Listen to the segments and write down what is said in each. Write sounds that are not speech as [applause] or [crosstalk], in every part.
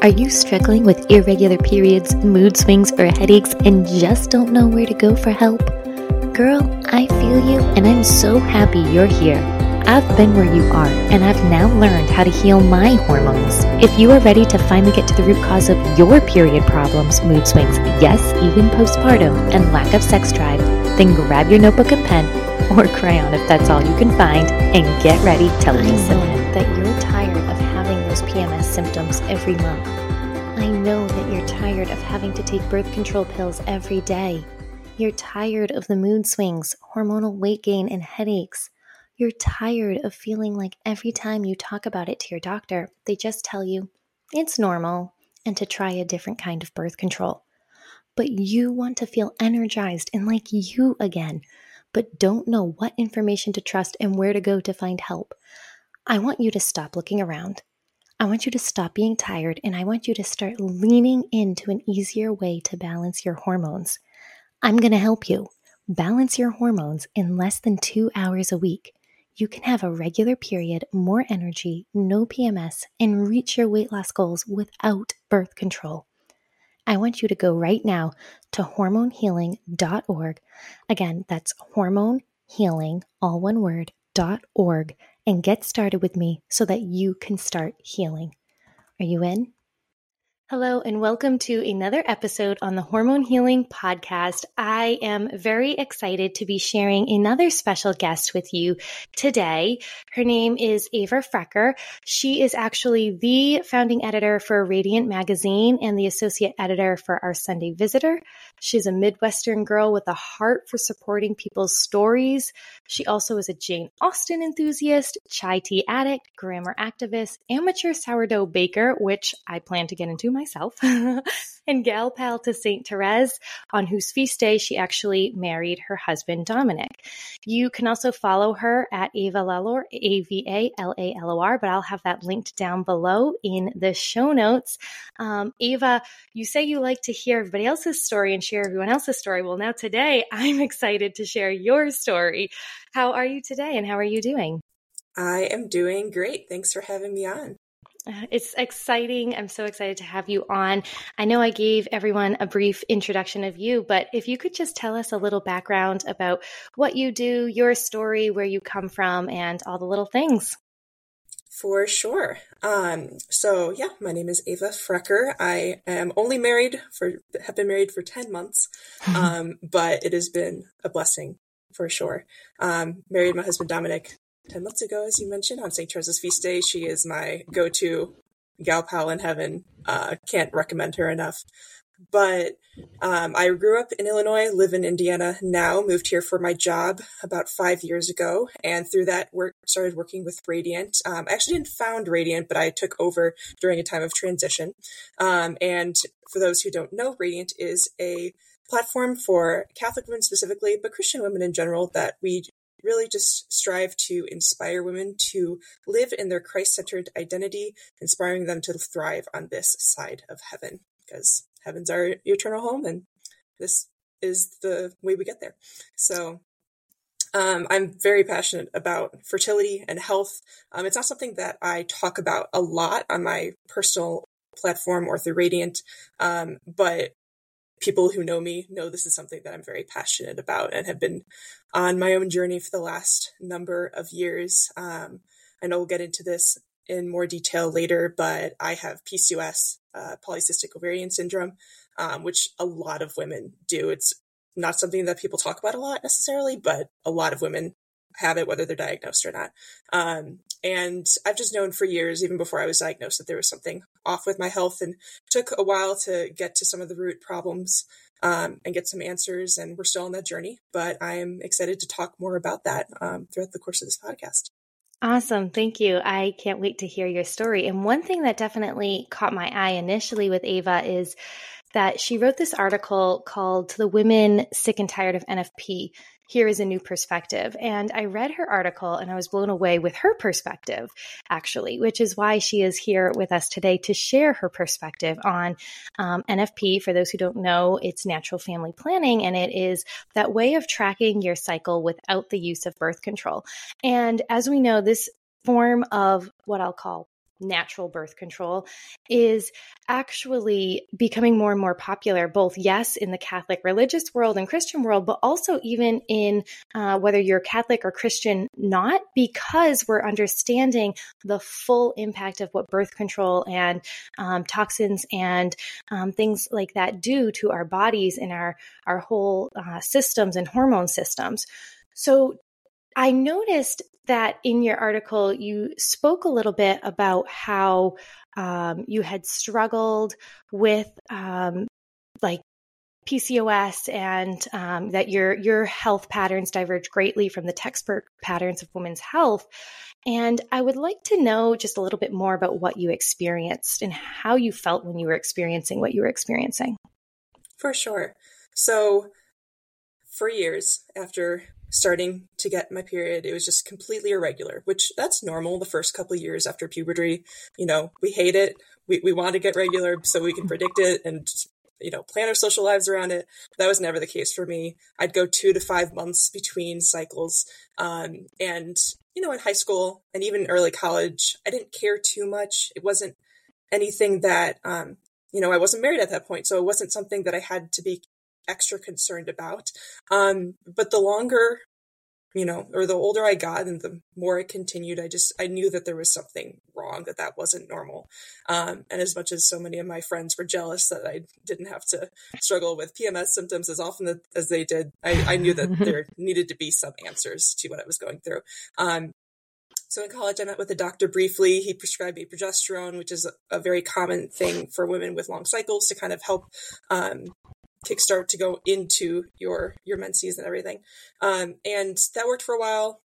Are you struggling with irregular periods, mood swings, or headaches and just don't know where to go for help? Girl, I feel you and I'm so happy you're here. I've been where you are and I've now learned how to heal my hormones. If you are ready to finally get to the root cause of your period problems, mood swings, yes, even postpartum, and lack of sex drive, then grab your notebook and pen or [laughs] crayon if that's all you can find and get ready to listen. that you're tired of having those PMS symptoms every month. I know that you're tired of having to take birth control pills every day. You're tired of the mood swings, hormonal weight gain, and headaches. You're tired of feeling like every time you talk about it to your doctor, they just tell you it's normal and to try a different kind of birth control. But you want to feel energized and like you again, but don't know what information to trust and where to go to find help. I want you to stop looking around. I want you to stop being tired and I want you to start leaning into an easier way to balance your hormones. I'm going to help you balance your hormones in less than two hours a week. You can have a regular period, more energy, no PMS, and reach your weight loss goals without birth control. I want you to go right now to hormonehealing.org. Again, that's hormonehealing, all one word, .org, and get started with me so that you can start healing. Are you in? Hello, and welcome to another episode on the Hormone Healing Podcast. I am very excited to be sharing another special guest with you today. Her name is Ava Frecker. She is actually the founding editor for Radiant Magazine and the associate editor for our Sunday Visitor. She's a Midwestern girl with a heart for supporting people's stories. She also is a Jane Austen enthusiast, chai tea addict, grammar activist, amateur sourdough baker, which I plan to get into myself, [laughs] and gal pal to St. Therese, on whose feast day she actually married her husband Dominic. You can also follow her at Ava Lalor, A V A L A L O R, but I'll have that linked down below in the show notes. Um, Ava, you say you like to hear everybody else's story and share everyone else's story. Well, now today [laughs] I'm excited to share your story. How are you today and how are you doing? I am doing great. Thanks for having me on. It's exciting. I'm so excited to have you on. I know I gave everyone a brief introduction of you, but if you could just tell us a little background about what you do, your story, where you come from, and all the little things. For sure. Um, so yeah, my name is Ava Frecker. I am only married for have been married for ten months, [laughs] um, but it has been a blessing for sure. Um, married my husband Dominic 10 months ago, as you mentioned, on St. Teresa's feast day. She is my go to gal pal in heaven. Uh, can't recommend her enough. But um, I grew up in Illinois, live in Indiana now, moved here for my job about five years ago. And through that work, started working with Radiant. Um, I actually didn't found Radiant, but I took over during a time of transition. Um, and for those who don't know, Radiant is a platform for Catholic women specifically, but Christian women in general that we really just strive to inspire women to live in their Christ centered identity, inspiring them to thrive on this side of heaven because heaven's our eternal home and this is the way we get there. So um, I'm very passionate about fertility and health. Um, it's not something that I talk about a lot on my personal platform or through Radiant, um, but people who know me know this is something that I'm very passionate about and have been on my own journey for the last number of years. Um, I know we'll get into this in more detail later, but I have PCOS, uh, polycystic ovarian syndrome, um, which a lot of women do. It's not something that people talk about a lot necessarily, but a lot of women have it, whether they're diagnosed or not. Um, and I've just known for years, even before I was diagnosed, that there was something off with my health and took a while to get to some of the root problems um, and get some answers. And we're still on that journey, but I'm excited to talk more about that um, throughout the course of this podcast. Awesome. Thank you. I can't wait to hear your story. And one thing that definitely caught my eye initially with Ava is that she wrote this article called To the Women Sick and Tired of NFP here is a new perspective. And I read her article and I was blown away with her perspective, actually, which is why she is here with us today to share her perspective on um, NFP. For those who don't know, it's natural family planning, and it is that way of tracking your cycle without the use of birth control. And as we know, this form of what I'll call natural birth control is actually becoming more and more popular, both, yes, in the Catholic religious world and Christian world, but also even in uh, whether you're Catholic or Christian, not because we're understanding the full impact of what birth control and um, toxins and um, things like that do to our bodies and our, our whole uh, systems and hormone systems. So, I noticed that in your article, you spoke a little bit about how um, you had struggled with um, like PCOS and um, that your your health patterns diverge greatly from the textbook patterns of women's health. And I would like to know just a little bit more about what you experienced and how you felt when you were experiencing what you were experiencing. For sure. So, for years after starting to get my period it was just completely irregular which that's normal the first couple years after puberty. You know we hate it. We, we want to get regular so we can predict it and you know plan our social lives around it. That was never the case for me. I'd go two to five months between cycles. Um, and you know in high school and even early college i didn't care too much. It wasn't anything that um, you know i wasn't married at that point so it wasn't something that i had to be extra concerned about. Um, but the longer, you know, or the older I got and the more it continued, I just, I knew that there was something wrong, that that wasn't normal. Um, and as much as so many of my friends were jealous that I didn't have to struggle with PMS symptoms as often as they did, I, I knew that [laughs] there needed to be some answers to what I was going through. Um, so in college, I met with a doctor briefly. He prescribed me progesterone, which is a, a very common thing for women with long cycles to kind of help um, kickstart to go into your your menses and everything. Um, and that worked for a while.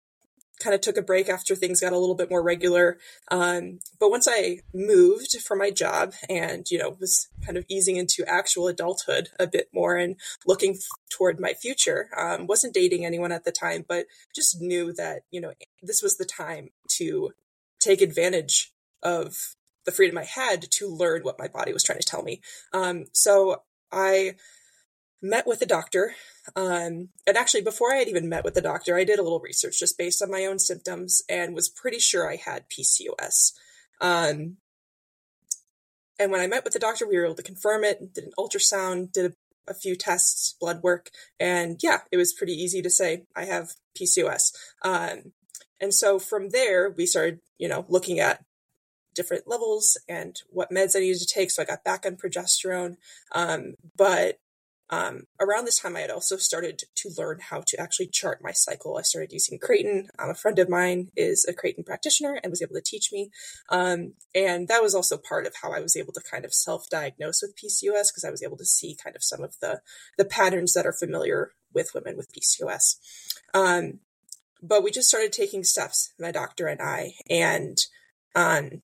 Kind of took a break after things got a little bit more regular. Um, but once I moved for my job and you know was kind of easing into actual adulthood a bit more and looking f- toward my future, um, wasn't dating anyone at the time, but just knew that you know this was the time to take advantage of the freedom I had to learn what my body was trying to tell me. Um, so I met with a doctor. Um, and actually, before I had even met with the doctor, I did a little research just based on my own symptoms and was pretty sure I had PCOS. Um, and when I met with the doctor, we were able to confirm it, did an ultrasound, did a, a few tests, blood work, and yeah, it was pretty easy to say I have PCOS. Um, and so from there, we started, you know, looking at different levels and what meds I needed to take. So I got back on progesterone. Um, but um, around this time, I had also started to learn how to actually chart my cycle. I started using Creighton. Um, a friend of mine is a Creighton practitioner and was able to teach me. Um, and that was also part of how I was able to kind of self-diagnose with PCOS because I was able to see kind of some of the the patterns that are familiar with women with PCOS. Um, but we just started taking steps, my doctor and I, and um,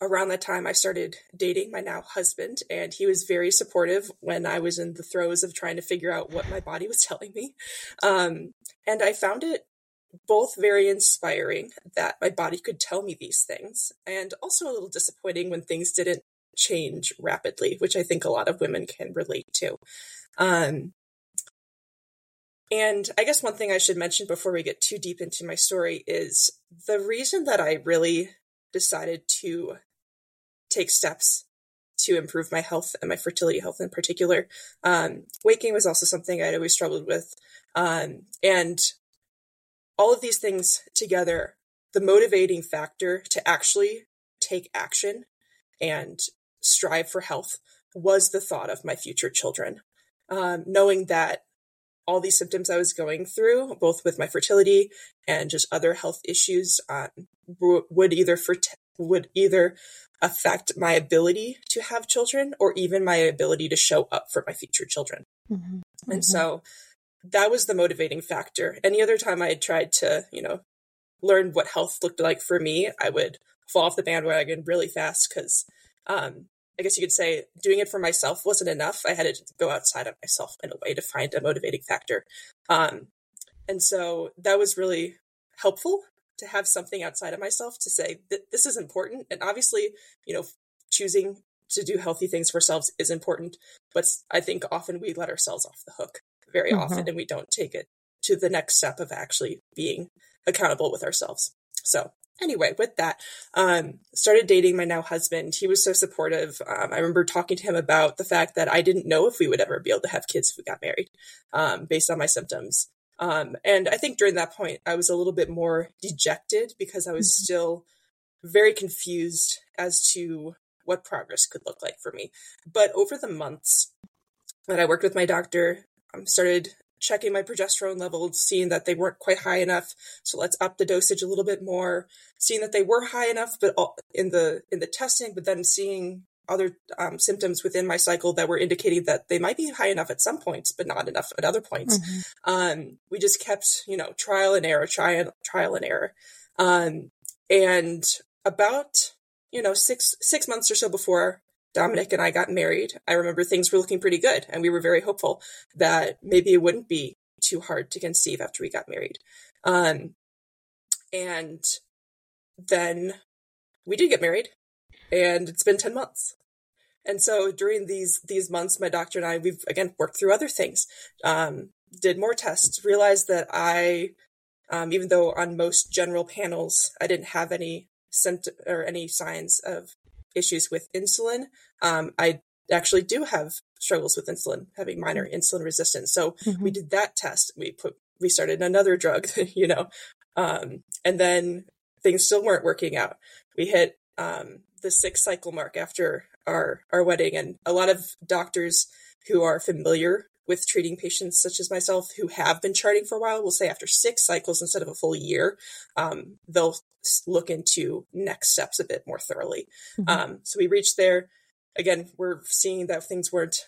around that time, I started dating my now husband, and he was very supportive when I was in the throes of trying to figure out what my body was [laughs] telling me. Um, and I found it both very inspiring that my body could tell me these things, and also a little disappointing when things didn't change rapidly, which I think a lot of women can relate to. Um, and I guess one thing I should mention before we get too deep into my story is the reason that I really decided to take steps to improve my health and my fertility health in particular. Um, weight gain was also something I'd always struggled with. Um, and all of these things together, the motivating factor to actually take action and strive for health was the thought of my future children. Um, knowing that all these symptoms I was going through, both with my fertility and just other health issues, um, would either for would either affect my ability to have children or even my ability to show up for my future children. Mm-hmm. Mm-hmm. And so that was the motivating factor. Any other time I had tried to, you know, learn what health looked like for me, I would fall off the bandwagon really fast because um, I guess you could say doing it for myself wasn't enough. I had to go outside of myself in a way to find a motivating factor. Um, and so that was really helpful to have something outside of myself to say that this is important. And obviously, you know, choosing to do healthy things for ourselves is important, but I think often we let ourselves off the hook very mm-hmm. often and we don't take it to the next step of actually being accountable with ourselves. So anyway, with that, um, started dating my now husband. He was so supportive. Um, I remember talking to him about the fact that I didn't know if we would ever be able to have kids if we got married, um, based on my symptoms. Um, and I think during that point, I was a little bit more dejected because I was mm-hmm. still very confused as to what progress could look like for me. But over the months that I worked with my doctor, I um, started checking my progesterone levels, seeing that they weren't quite high enough. So let's up the dosage a little bit more. Seeing that they were high enough, but in the in the testing, but then seeing other um, symptoms within my cycle that were indicating that they might be high enough at some points, but not enough at other points. Mm-hmm. Um, we just kept, you know, trial and error, trial, trial and error. Um, and about, you know, six, six months or so before Dominic and I got married, I remember things were looking pretty good and we were very hopeful that maybe it wouldn't be too hard to conceive after we got married. Um, and then we did get married and it's been 10 months. And so during these, these months, my doctor and I, we've again worked through other things, um, did more tests, realized that I, um, even though on most general panels, I didn't have any symptom or any signs of issues with insulin. Um, I actually do have struggles with insulin, having minor mm-hmm. insulin resistance. So mm-hmm. we did that test. We put we started another drug, [laughs] you know, um, and then things still weren't working out. We hit um, the six cycle mark after our our wedding, and a lot of doctors who are familiar with treating patients such as myself who have been charting for a while will say after six cycles instead of a full year, um, they'll look into next steps a bit more thoroughly. Mm-hmm. Um, so we reached there. Again, we're seeing that things weren't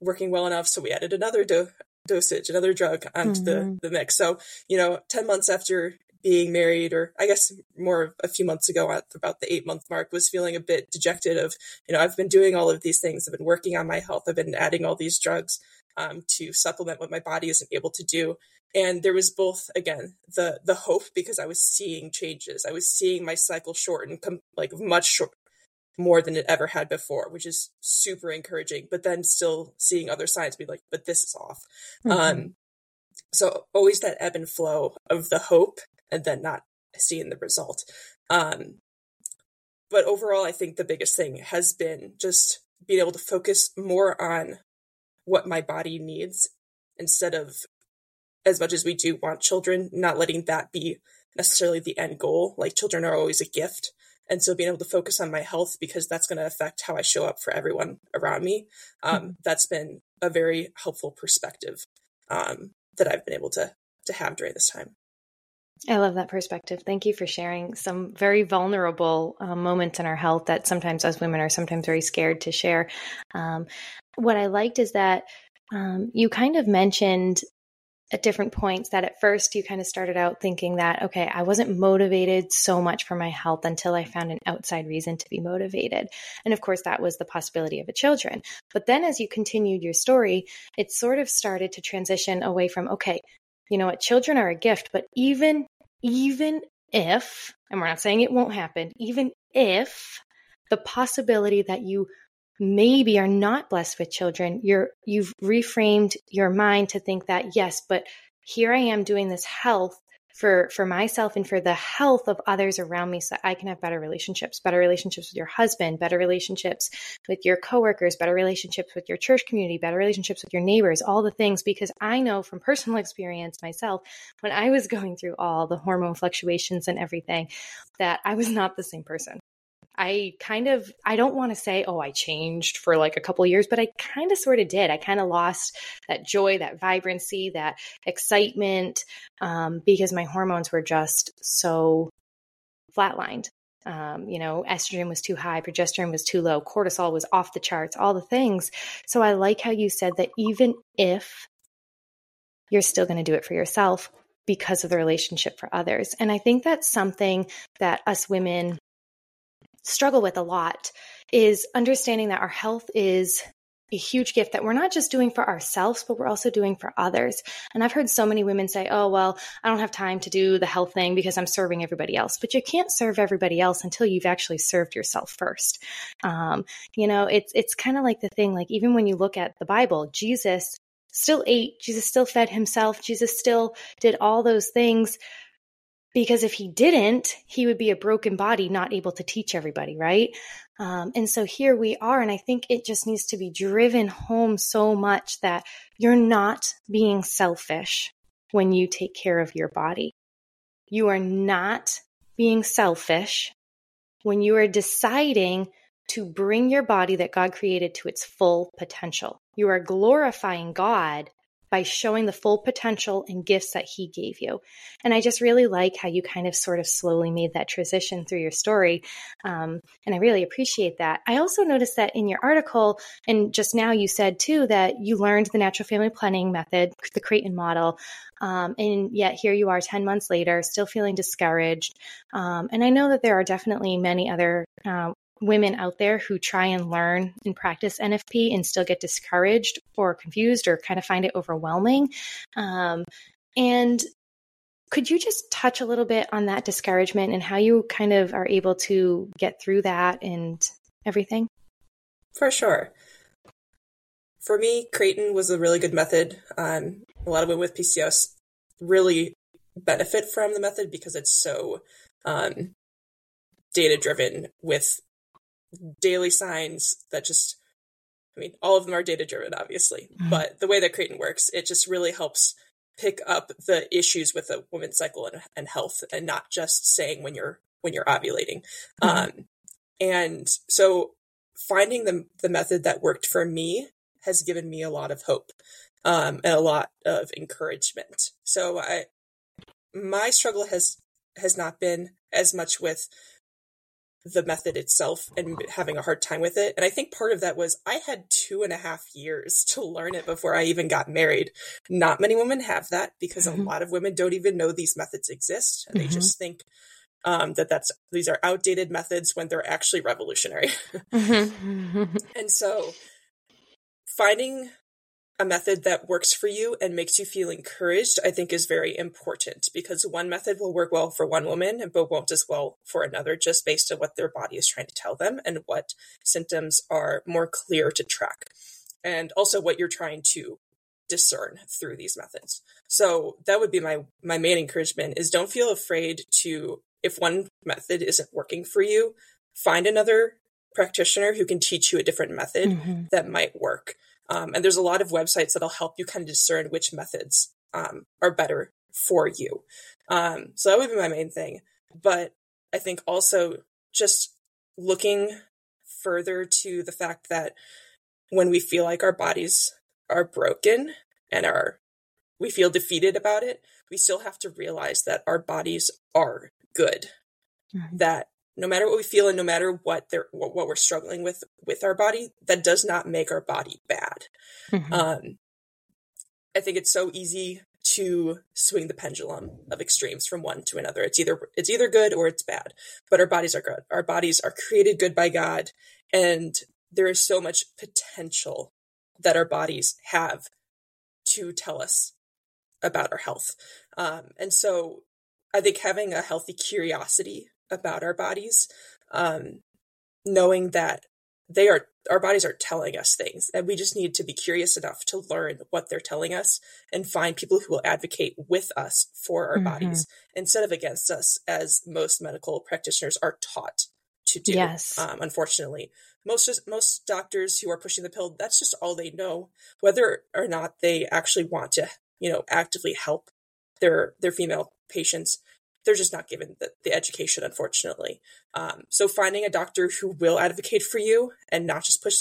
working well enough, so we added another do- dosage, another drug onto mm-hmm. the the mix. So you know, ten months after being married, or I guess more a few months ago at about the eight month mark, was feeling a bit dejected of, you know, I've been doing all of these things. I've been working on my health. I've been adding all these drugs um, to supplement what my body isn't able to do. And there was both, again, the the hope because I was seeing changes. I was seeing my cycle shorten, com- like much short, more than it ever had before, which is super encouraging. But then still seeing other signs be like, but this is off. Mm-hmm. Um, so always that ebb and flow of the hope and then not seeing the result. Um, but overall, I think the biggest thing has been just being able to focus more on what my body needs instead of as much as we do want children, not letting that be necessarily the end goal. Like children are always a gift. And so being able to focus on my health because that's going to affect how I show up for everyone around me. Um, mm-hmm. That's been a very helpful perspective um, that I've been able to to have during this time. I love that perspective. Thank you for sharing some very vulnerable uh, moments in our health that sometimes as women are sometimes very scared to share. Um, what I liked is that um, you kind of mentioned at different points that at first you kind of started out thinking that, okay, I wasn't motivated so much for my health until I found an outside reason to be motivated. And of course, that was the possibility of a children. But then as you continued your story, it sort of started to transition away from, okay, you know what, children are a gift, but even, even if, and we're not saying it won't happen, even if the possibility that you maybe are not blessed with children, you're, you've reframed your mind to think that, yes, but here I am doing this health for for myself and for the health of others around me so that I can have better relationships, better relationships with your husband, better relationships with your coworkers, better relationships with your church community, better relationships with your neighbors, all the things because I know from personal experience myself when I was [laughs] going through all the hormone fluctuations and everything that I was not the same person. I kind of I don't want to say oh I changed for like a couple years, but I kind of sort of did. I kind of lost that joy, that vibrancy, that excitement um, because my hormones were just so flatlined. Um, you know, estrogen was too high, progesterone was too low, cortisol was off the charts, all the things. So I like how you said that even if you're still going to do it for yourself because of the relationship for others. And I think that's something that us women struggle with a lot is understanding that our health is a huge gift that we're not just doing for ourselves, but we're also doing for others. And I've heard so many women say, oh, well, I don't have time to do the health thing because I'm serving everybody else. But you can't serve everybody else until you've actually served yourself first. Um, you know, it's, it's kind of like the thing, like even when you look at the Bible, Jesus still ate, Jesus still fed himself, Jesus still did all those things because if he didn't, he would be a broken body, not able to teach everybody, right? Um, and so here we are. And I think it just needs to be driven home so much that you're not being selfish when you take care of your body. You are not being selfish when you are deciding to bring your body that God created to its full potential. You are glorifying God by showing the full potential and gifts that he gave you. And I just really like how you kind of sort of slowly made that transition through your story. Um, and I really appreciate that. I also noticed that in your article, and just now you said too, that you learned the natural family planning method, the Creighton model. Um, and yet here you are 10 months later, still feeling discouraged. Um, and I know that there are definitely many other uh, women out there who try and learn and practice NFP and still get discouraged or confused or kind of find it overwhelming. Um, and could you just touch a little bit on that discouragement and how you kind of are able to get through that and everything? For sure. For me, Creighton was a really good method. Um, a lot of women with PCOS really benefit from the method because it's so um, data driven with daily signs that just I mean, all of them are data driven, obviously, mm-hmm. but the way that Creighton works, it just really helps pick up the issues with a woman's cycle and, and health, and not just saying when you're when you're ovulating. Mm-hmm. Um, and so, finding the the method that worked for me has given me a lot of hope um, and a lot of encouragement. So, I my struggle has has not been as much with the method itself and having a hard time with it. And I think part of that was I had two and a half years [laughs] to learn it before I even got married. Not many women have that because mm-hmm. a lot of women don't even know these methods exist. And mm-hmm. they just think um, that that's these are outdated methods when they're actually revolutionary. [laughs] mm-hmm. [laughs] and so finding a method that works for you and makes you feel encouraged, I think is very important because one method will work well for one woman, but won't as well for another, just based on what their body is trying to tell them and what symptoms are more clear to track. And also what you're trying to discern through these methods. So that would be my my main encouragement is don't feel afraid to if one method isn't working for you, find another practitioner who can teach you a different method mm-hmm. that might work. Um, and there's a lot of websites that'll help you kind of discern which methods um, are better for you. Um, so that would be my main thing. But I think also just looking further to the fact that when we feel like our bodies are broken and are we feel defeated about it, we still have to realize that our bodies are good. Mm-hmm. That no matter what we feel and no matter what they're what, what we're struggling with with our body that does not make our body bad. Mm-hmm. um i think it's so easy to swing the pendulum of extremes from one to another. It's either it's either good or it's bad but our bodies are good. Our bodies are created good by god and there is so much potential that our bodies have to tell us about our health. Um, and so i think having a healthy curiosity about our bodies, um, knowing that they are our bodies are telling us things and we just need to be curious enough to learn what they're telling us and find people who will advocate with us for our mm-hmm. bodies instead of against us as most medical practitioners are taught to do yes. um, unfortunately. Most most doctors who are pushing the pill that's just all they know whether or not they actually want to you know actively help their their female patients they're just not given the, the education, unfortunately. Um, so finding a doctor who will advocate for you and not just push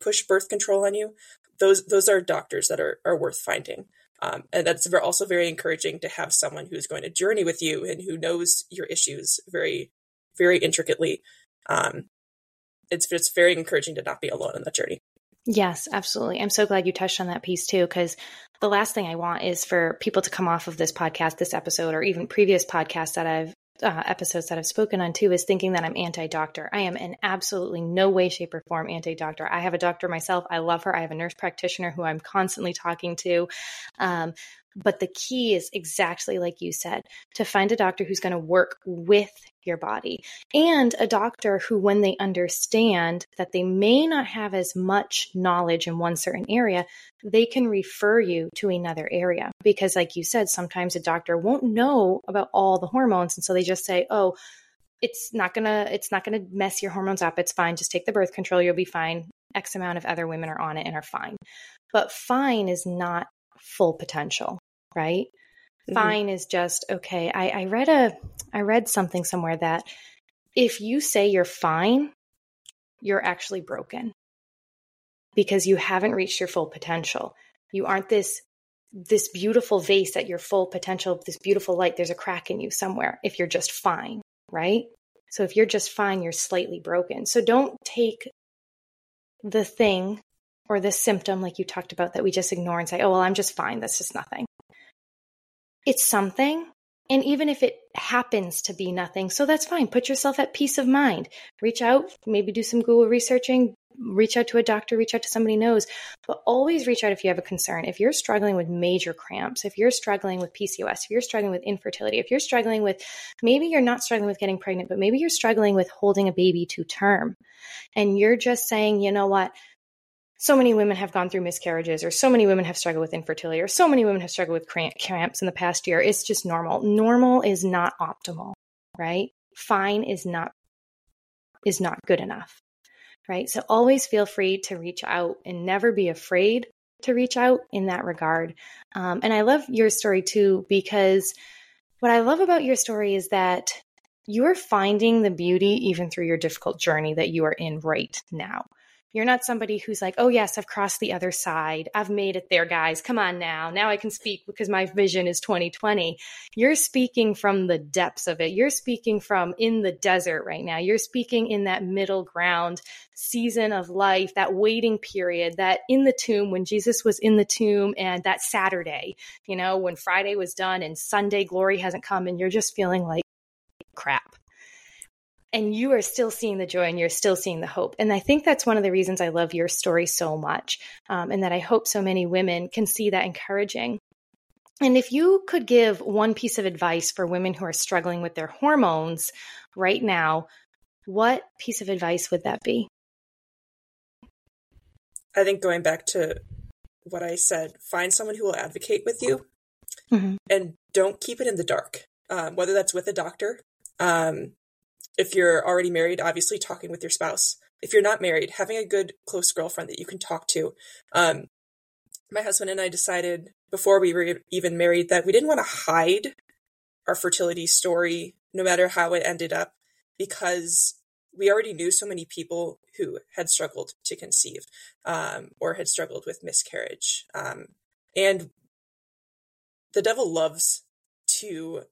push birth control on you, those those are doctors that are are worth finding. Um, and that's also very encouraging to have someone who's going to journey with you and who knows your issues very, very intricately. Um, it's it's very encouraging to not be alone in that journey. Yes, absolutely. I'm so glad you touched on that piece too, because the last thing I want is for people to come off of this podcast, this episode, or even previous podcasts that I've uh, episodes that I've spoken on too is thinking that I'm anti doctor. I am in absolutely no way, shape, or form anti doctor. I have a doctor myself. I love her. I have a nurse practitioner who I'm constantly talking to. Um, But the key is exactly like you said to find a doctor who's going to work with your body and a doctor who, when they understand that they may not have as much knowledge in one certain area, they can refer you to another area. Because, like you said, sometimes a doctor won't know about all the hormones. And so they just say, oh, it's not gonna it's not gonna mess your hormones up. It's fine. Just take the birth control. You'll be fine. X amount of other women are on it and are fine. But fine is not full potential right? Mm-hmm. Fine is just okay. I, I read a I read something somewhere that if you say you're fine, you're actually broken because you haven't reached your full potential. You aren't this this beautiful vase at your full potential, this beautiful light. There's a crack in you somewhere if you're just fine, right? So if you're just fine, you're slightly broken. So don't take the thing or the symptom like you talked about that we just ignore and say, "Oh, well, I'm just fine. That's just nothing." It's something. And even if it happens to be nothing, so that's fine. Put yourself at peace of mind. Reach out, maybe do some Google researching, reach out to a doctor, reach out to somebody knows, but always reach out if you have a concern. If you're struggling with major cramps, if you're struggling with PCOS, if you're struggling with infertility, if you're struggling with maybe you're not struggling with getting pregnant, but maybe you're struggling with holding a baby to term and you're just saying, you know what, so many women have gone through miscarriages or so many women have struggled with infertility or so many women have struggled with cramps in the past year. It's just normal. Normal is not optimal right? Fine is not is not good enough right? So always feel free to reach out and never be afraid to reach out in that regard. Um, and i love your story too because what i love about your story is that you're finding the beauty even through your difficult journey that you are in right now you're not somebody who's like, oh, yes, I've crossed the other side. I've made it there, guys. Come on now. Now I can speak because my vision is 2020. You're speaking from the depths of it. You're speaking from in the desert right now. You're speaking in that middle ground season of life, that waiting period, that in the tomb when Jesus was in the tomb and that Saturday, you know, when Friday was done and Sunday glory hasn't come and you're just feeling like crap and you are still seeing the joy and you're still seeing the hope. And I think that's one of the reasons I love your story so much, um, and that I hope so many women can see that encouraging. And if you could give one piece of advice for women who are struggling with their hormones right now, what piece of advice would that be? I think going back to what I said, find someone who will advocate with you mm-hmm. and don't keep it in the dark, um, whether that's with a doctor. Um, if you're already married, obviously talking with your spouse. If you're not married, having a good close girlfriend that you can talk to. Um, my husband and I decided before we were even married that we didn't want to hide our fertility story, no matter how it ended up, because we already knew so many people who had struggled to conceive um, or had struggled with miscarriage. Um, and the devil loves to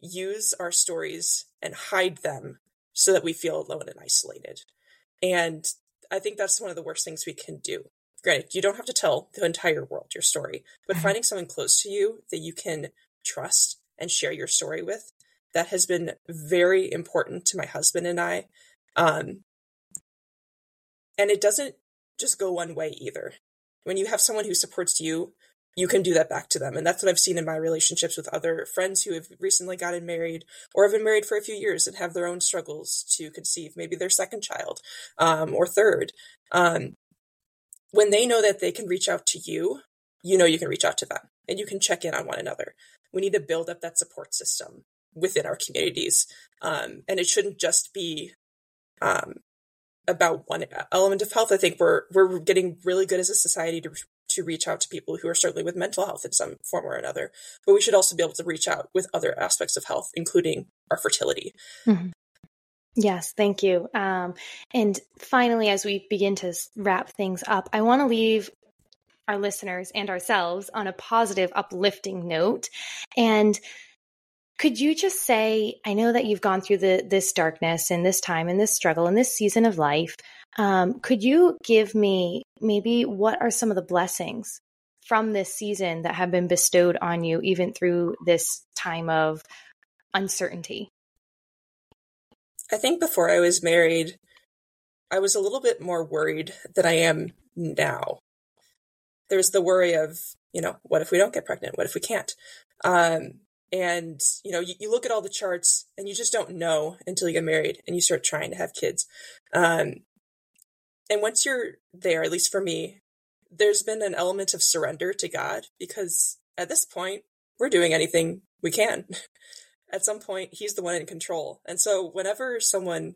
use our stories and hide them so that we feel alone and isolated. And I think that's one of the worst things we can do. Granted, you don't have to tell the entire world your story, but mm-hmm. finding someone close to you that you can trust and share your story with, that has been very important to my husband and I. Um, and it doesn't just go one way either. When you have someone who supports you you can do that back to them. And that's what I've seen in my relationships with other friends who have recently gotten married or have been married for a few years and have their own struggles to conceive maybe their second child um, or third. Um, when they know that they can reach out to you, you know you can reach out to them and you can check in on one another. We need to build up that support system within our communities. Um, and it shouldn't just be um, about one element of health. I think we're we're getting really good as a society to to reach out to people who are struggling with mental health in some form or another. But we should also be able to reach out with other aspects of health, including our fertility. Mm-hmm. Yes, thank you. Um, and finally, as we begin to wrap things up, I want to leave our listeners and ourselves on a positive, uplifting note. And could you just say, I know that you've gone through the this darkness and this time and this struggle and this season of life. Um, could you give me maybe what are some of the blessings from this season that have been bestowed on you, even through this time of uncertainty? I think before I was married, I was a little bit more worried than I am now. There's the worry of you know, what if we don't get pregnant? What if we can't? Um, and, you know, you, you, look at all the charts and you just don't know until you get married and you start trying to have kids. Um, and once you're there, at least for me, there's been an element of surrender to God because at this point, we're doing anything we can. [laughs] at some point, He's the one in control. And so whenever someone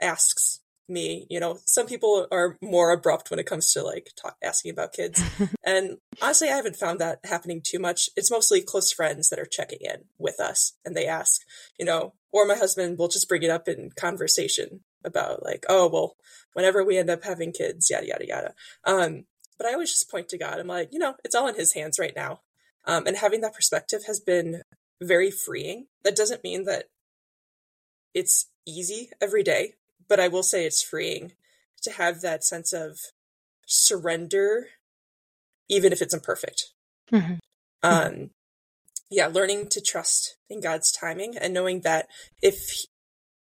asks me, you know, some people are more abrupt when it comes to like talk, asking about kids. [laughs] and honestly, I haven't found that happening too much. It's mostly close friends that are checking in with us and they ask, you know, or my husband will just bring it up in conversation about like, oh, well, whenever we end up having kids, yada, yada, yada. Um, but I always just point to God. I'm like, you know, it's all in his hands right now. Um, and having that perspective has been very freeing. That doesn't mean that it's easy every day but I will say it's freeing to have that sense of surrender, even if it's imperfect. Mm-hmm. Um, yeah, learning to trust in God's timing and knowing that if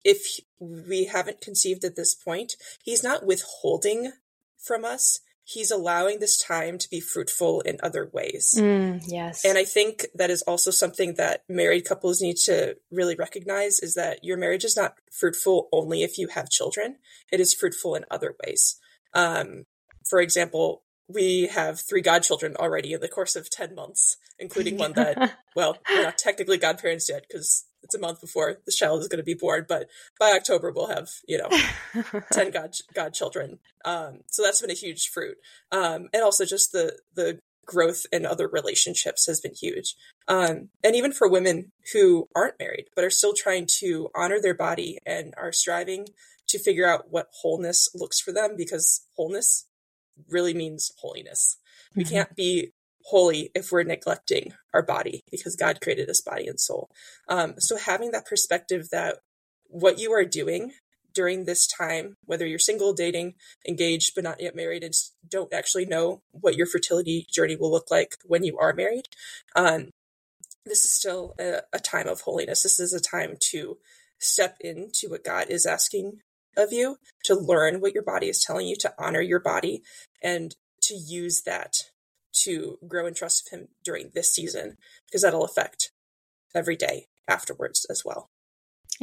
if we haven't conceived at this point, He's not withholding from us he's allowing this time to be fruitful in other ways. Mm, yes. And I think that is also something that married couples need to really recognize is that your marriage is not fruitful only if you have children. It is fruitful in other ways. Um, for example, we have three godchildren already in the course of 10 months, including one that, [laughs] well, we're not technically godparents yet because it's a month before the child is going to be born, but by October we'll have you know [laughs] ten god godchildren. Um, so that's been a huge fruit, um, and also just the the growth in other relationships has been huge. Um, and even for women who aren't married but are still trying to honor their body and are striving to figure out what wholeness looks for them, because wholeness really means holiness. Mm-hmm. We can't be holy if we're neglecting our body because God created us body and soul. Um, so having that perspective that what you are doing during this time, whether you're single, dating, engaged, but not yet married, and don't actually know what your fertility journey will look like when you are married, um, this is still a, a time of holiness. This is a time to step into what God is asking of you, to learn what your body is telling you, to honor your body, and to use that to grow in trust of him during this season because that'll affect every day afterwards as well.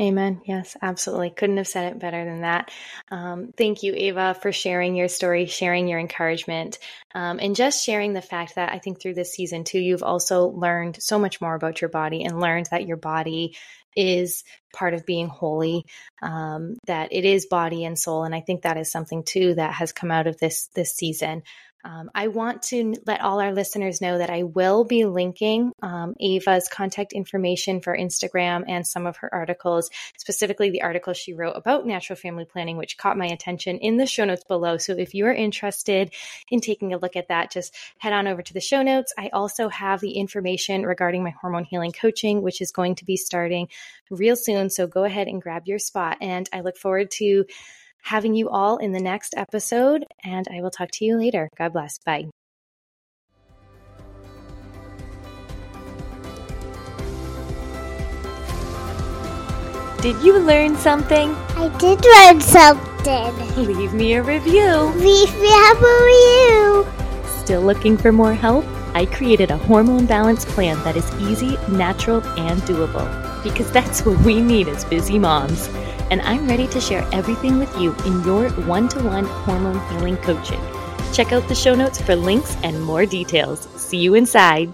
Amen. Yes, absolutely. Couldn't have said it better than that. Um, thank you, Ava, for sharing your story, sharing your encouragement, um, and just sharing the fact that I think through this season too, you've also learned so much more about your body and learned that your body is part of being holy um, that it is body and soul and i think that is something too that has come out of this this season um, I want to let all our listeners know that I will be linking um, Ava's contact information for Instagram and some of her articles, specifically the article she wrote about natural family planning, which caught my attention in the show notes below. So if you are interested in taking a look at that, just head on over to the show notes. I also have the information regarding my hormone healing coaching, which is going to be starting real soon. So go ahead and grab your spot. And I look forward to having you all in the next episode, and I will talk to you later. God bless. Bye. Did you learn something? I did learn something. Leave me a review. Leave me a review. Still looking for more help? I created a hormone balance plan that is easy, natural, and doable because that's what we need as busy moms and I'm ready to share everything with you in your one to one hormone healing coaching. Check out the show notes for links and more details. See you inside.